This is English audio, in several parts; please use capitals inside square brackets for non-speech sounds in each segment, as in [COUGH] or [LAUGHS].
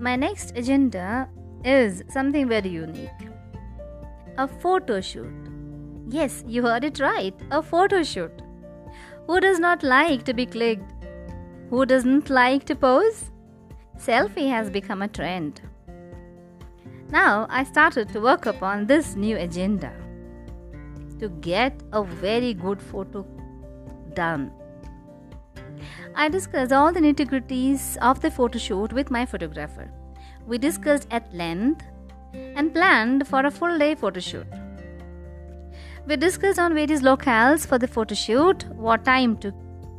My next agenda is something very unique a photo shoot. Yes, you heard it right a photo shoot. Who does not like to be clicked? Who doesn't like to pose? Selfie has become a trend. Now I started to work upon this new agenda to get a very good photo done. I discussed all the nitty-gritties of the photo shoot with my photographer. We discussed at length and planned for a full day photo shoot. We discussed on various locales for the photo shoot, what time to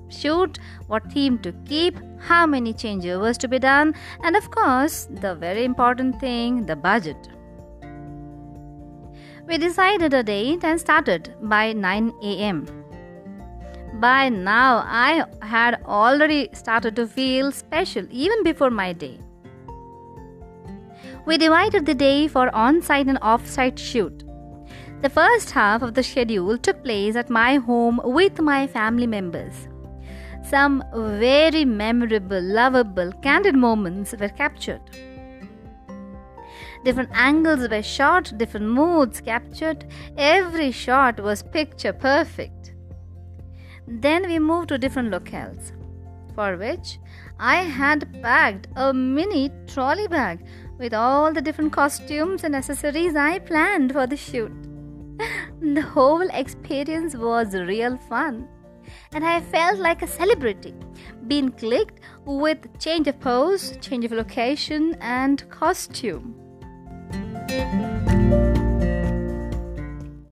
shoot, what theme to keep, how many changeovers to be done, and of course, the very important thing the budget. We decided a date and started by 9 am. By now, I had already started to feel special even before my day. We divided the day for on site and off site shoot. The first half of the schedule took place at my home with my family members. Some very memorable, lovable, candid moments were captured. Different angles were shot, different moods captured. Every shot was picture perfect. Then we moved to different locales, for which I had packed a mini trolley bag with all the different costumes and accessories I planned for the shoot. [LAUGHS] the whole experience was real fun and I felt like a celebrity, being clicked with change of pose, change of location, and costume.